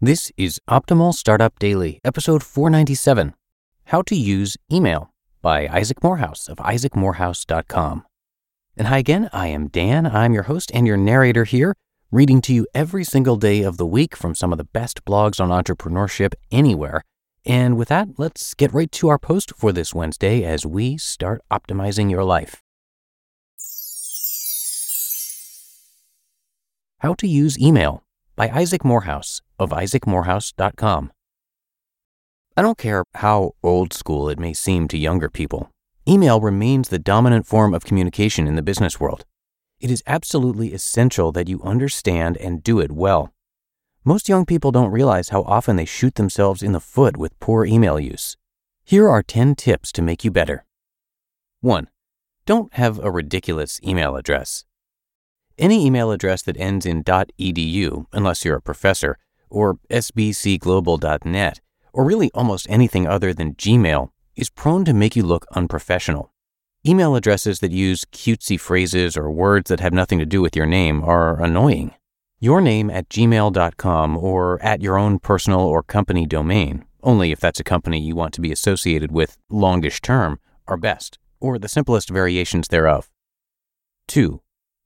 This is Optimal Startup Daily, episode 497 How to Use Email by Isaac Morehouse of isaacmorehouse.com. And hi again, I am Dan. I'm your host and your narrator here, reading to you every single day of the week from some of the best blogs on entrepreneurship anywhere. And with that, let's get right to our post for this Wednesday as we start optimizing your life. How to Use Email by Isaac Morehouse of isaacmorehouse.com. I don't care how old school it may seem to younger people, email remains the dominant form of communication in the business world. It is absolutely essential that you understand and do it well. Most young people don't realize how often they shoot themselves in the foot with poor email use. Here are 10 tips to make you better. 1. Don't have a ridiculous email address. Any email address that ends in .edu, unless you're a professor, or sbcglobal.net, or really almost anything other than Gmail, is prone to make you look unprofessional. Email addresses that use cutesy phrases or words that have nothing to do with your name are annoying. Your name at gmail.com or at your own personal or company domain, only if that's a company you want to be associated with longish term, are best, or the simplest variations thereof. 2.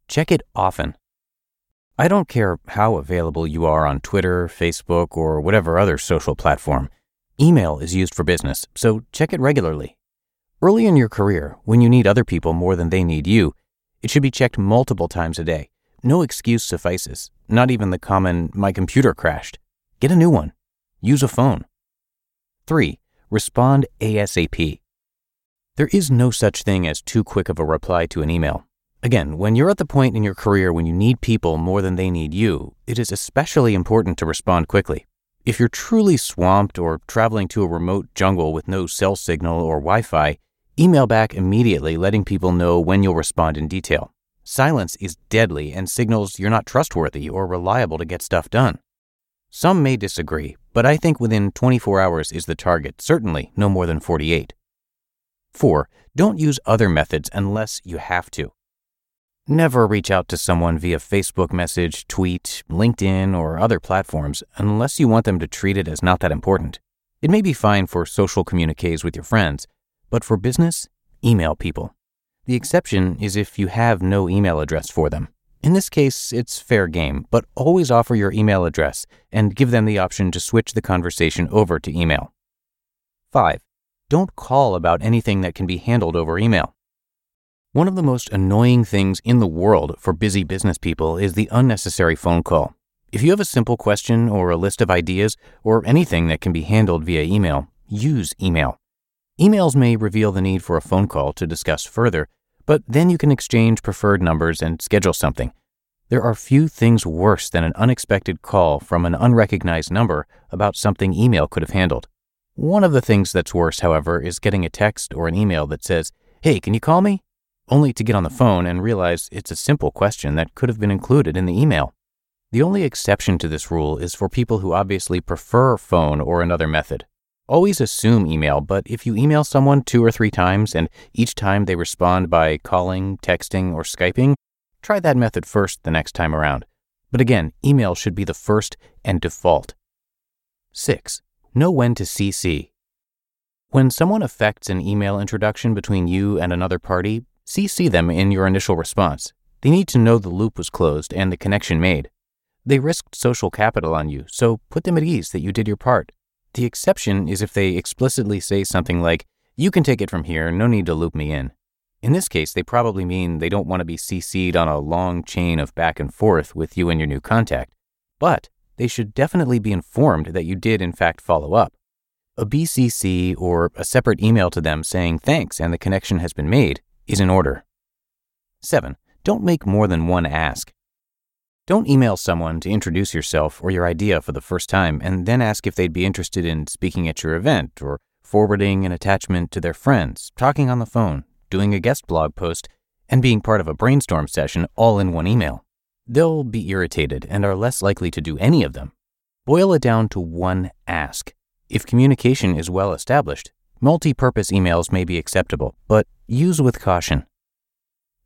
Check it often. I don't care how available you are on Twitter, Facebook, or whatever other social platform. Email is used for business, so check it regularly. Early in your career, when you need other people more than they need you, it should be checked multiple times a day. No excuse suffices, not even the common, my computer crashed. Get a new one. Use a phone. 3. Respond ASAP. There is no such thing as too quick of a reply to an email. Again, when you're at the point in your career when you need people more than they need you, it is especially important to respond quickly. If you're truly swamped or traveling to a remote jungle with no cell signal or Wi Fi, email back immediately letting people know when you'll respond in detail. Silence is deadly and signals you're not trustworthy or reliable to get stuff done. Some may disagree, but I think within 24 hours is the target, certainly no more than 48. 4. Don't use other methods unless you have to. Never reach out to someone via Facebook message, tweet, LinkedIn, or other platforms unless you want them to treat it as not that important. It may be fine for social communiques with your friends, but for business, email people. The exception is if you have no email address for them. In this case, it's fair game, but always offer your email address and give them the option to switch the conversation over to email. 5. Don't call about anything that can be handled over email. One of the most annoying things in the world for busy business people is the unnecessary phone call. If you have a simple question or a list of ideas or anything that can be handled via email, use email. Emails may reveal the need for a phone call to discuss further, but then you can exchange preferred numbers and schedule something. There are few things worse than an unexpected call from an unrecognized number about something email could have handled. One of the things that's worse, however, is getting a text or an email that says, Hey, can you call me? Only to get on the phone and realize it's a simple question that could have been included in the email. The only exception to this rule is for people who obviously prefer phone or another method. Always assume email, but if you email someone two or three times and each time they respond by calling, texting, or Skyping, try that method first the next time around. But again, email should be the first and default. 6. Know when to CC. When someone affects an email introduction between you and another party, CC them in your initial response. They need to know the loop was closed and the connection made. They risked social capital on you, so put them at ease that you did your part. The exception is if they explicitly say something like, You can take it from here, no need to loop me in. In this case, they probably mean they don't want to be CC'd on a long chain of back and forth with you and your new contact. But they should definitely be informed that you did, in fact, follow up. A BCC or a separate email to them saying thanks and the connection has been made is in order. 7. Don't make more than one ask. Don't email someone to introduce yourself or your idea for the first time and then ask if they'd be interested in speaking at your event or forwarding an attachment to their friends, talking on the phone, doing a guest blog post, and being part of a brainstorm session all in one email. They'll be irritated and are less likely to do any of them. Boil it down to one ask. If communication is well established, multi purpose emails may be acceptable, but use with caution.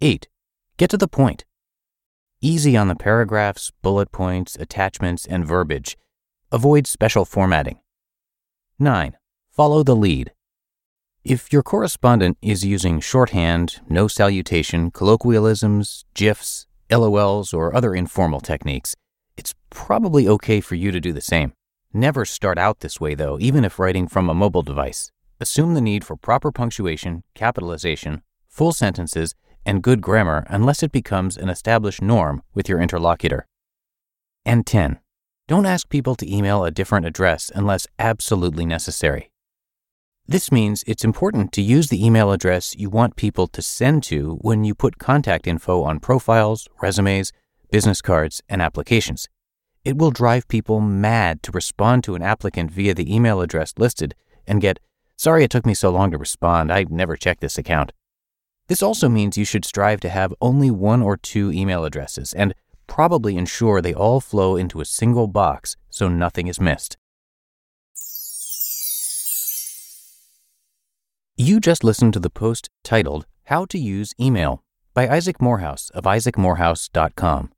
8. Get to the point. Easy on the paragraphs, bullet points, attachments, and verbiage. Avoid special formatting. 9. Follow the lead. If your correspondent is using shorthand, no salutation, colloquialisms, GIFs, LOLs, or other informal techniques, it's probably okay for you to do the same. Never start out this way, though, even if writing from a mobile device. Assume the need for proper punctuation, capitalization, full sentences, and good grammar unless it becomes an established norm with your interlocutor. And 10. Don't ask people to email a different address unless absolutely necessary. This means it's important to use the email address you want people to send to when you put contact info on profiles, resumes, business cards, and applications. It will drive people mad to respond to an applicant via the email address listed and get, sorry it took me so long to respond, I've never checked this account. This also means you should strive to have only one or two email addresses and probably ensure they all flow into a single box so nothing is missed. You just listened to the post titled How to Use Email by Isaac Morehouse of isaacmorehouse.com.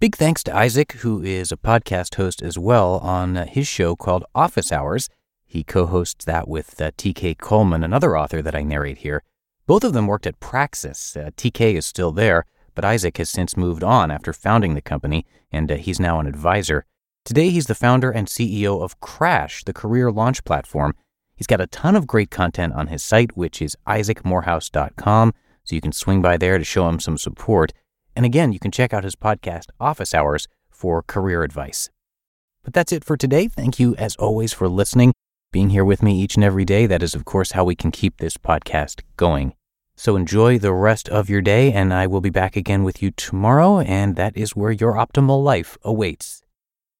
Big thanks to Isaac, who is a podcast host as well on his show called Office Hours. He co hosts that with uh, TK Coleman, another author that I narrate here. Both of them worked at Praxis. Uh, TK is still there, but Isaac has since moved on after founding the company, and uh, he's now an advisor. Today, he's the founder and CEO of Crash, the career launch platform. He's got a ton of great content on his site, which is isaacmorehouse.com, so you can swing by there to show him some support. And again, you can check out his podcast, Office Hours, for career advice. But that's it for today. Thank you, as always, for listening, being here with me each and every day. That is, of course, how we can keep this podcast going. So enjoy the rest of your day, and I will be back again with you tomorrow, and that is where your optimal life awaits.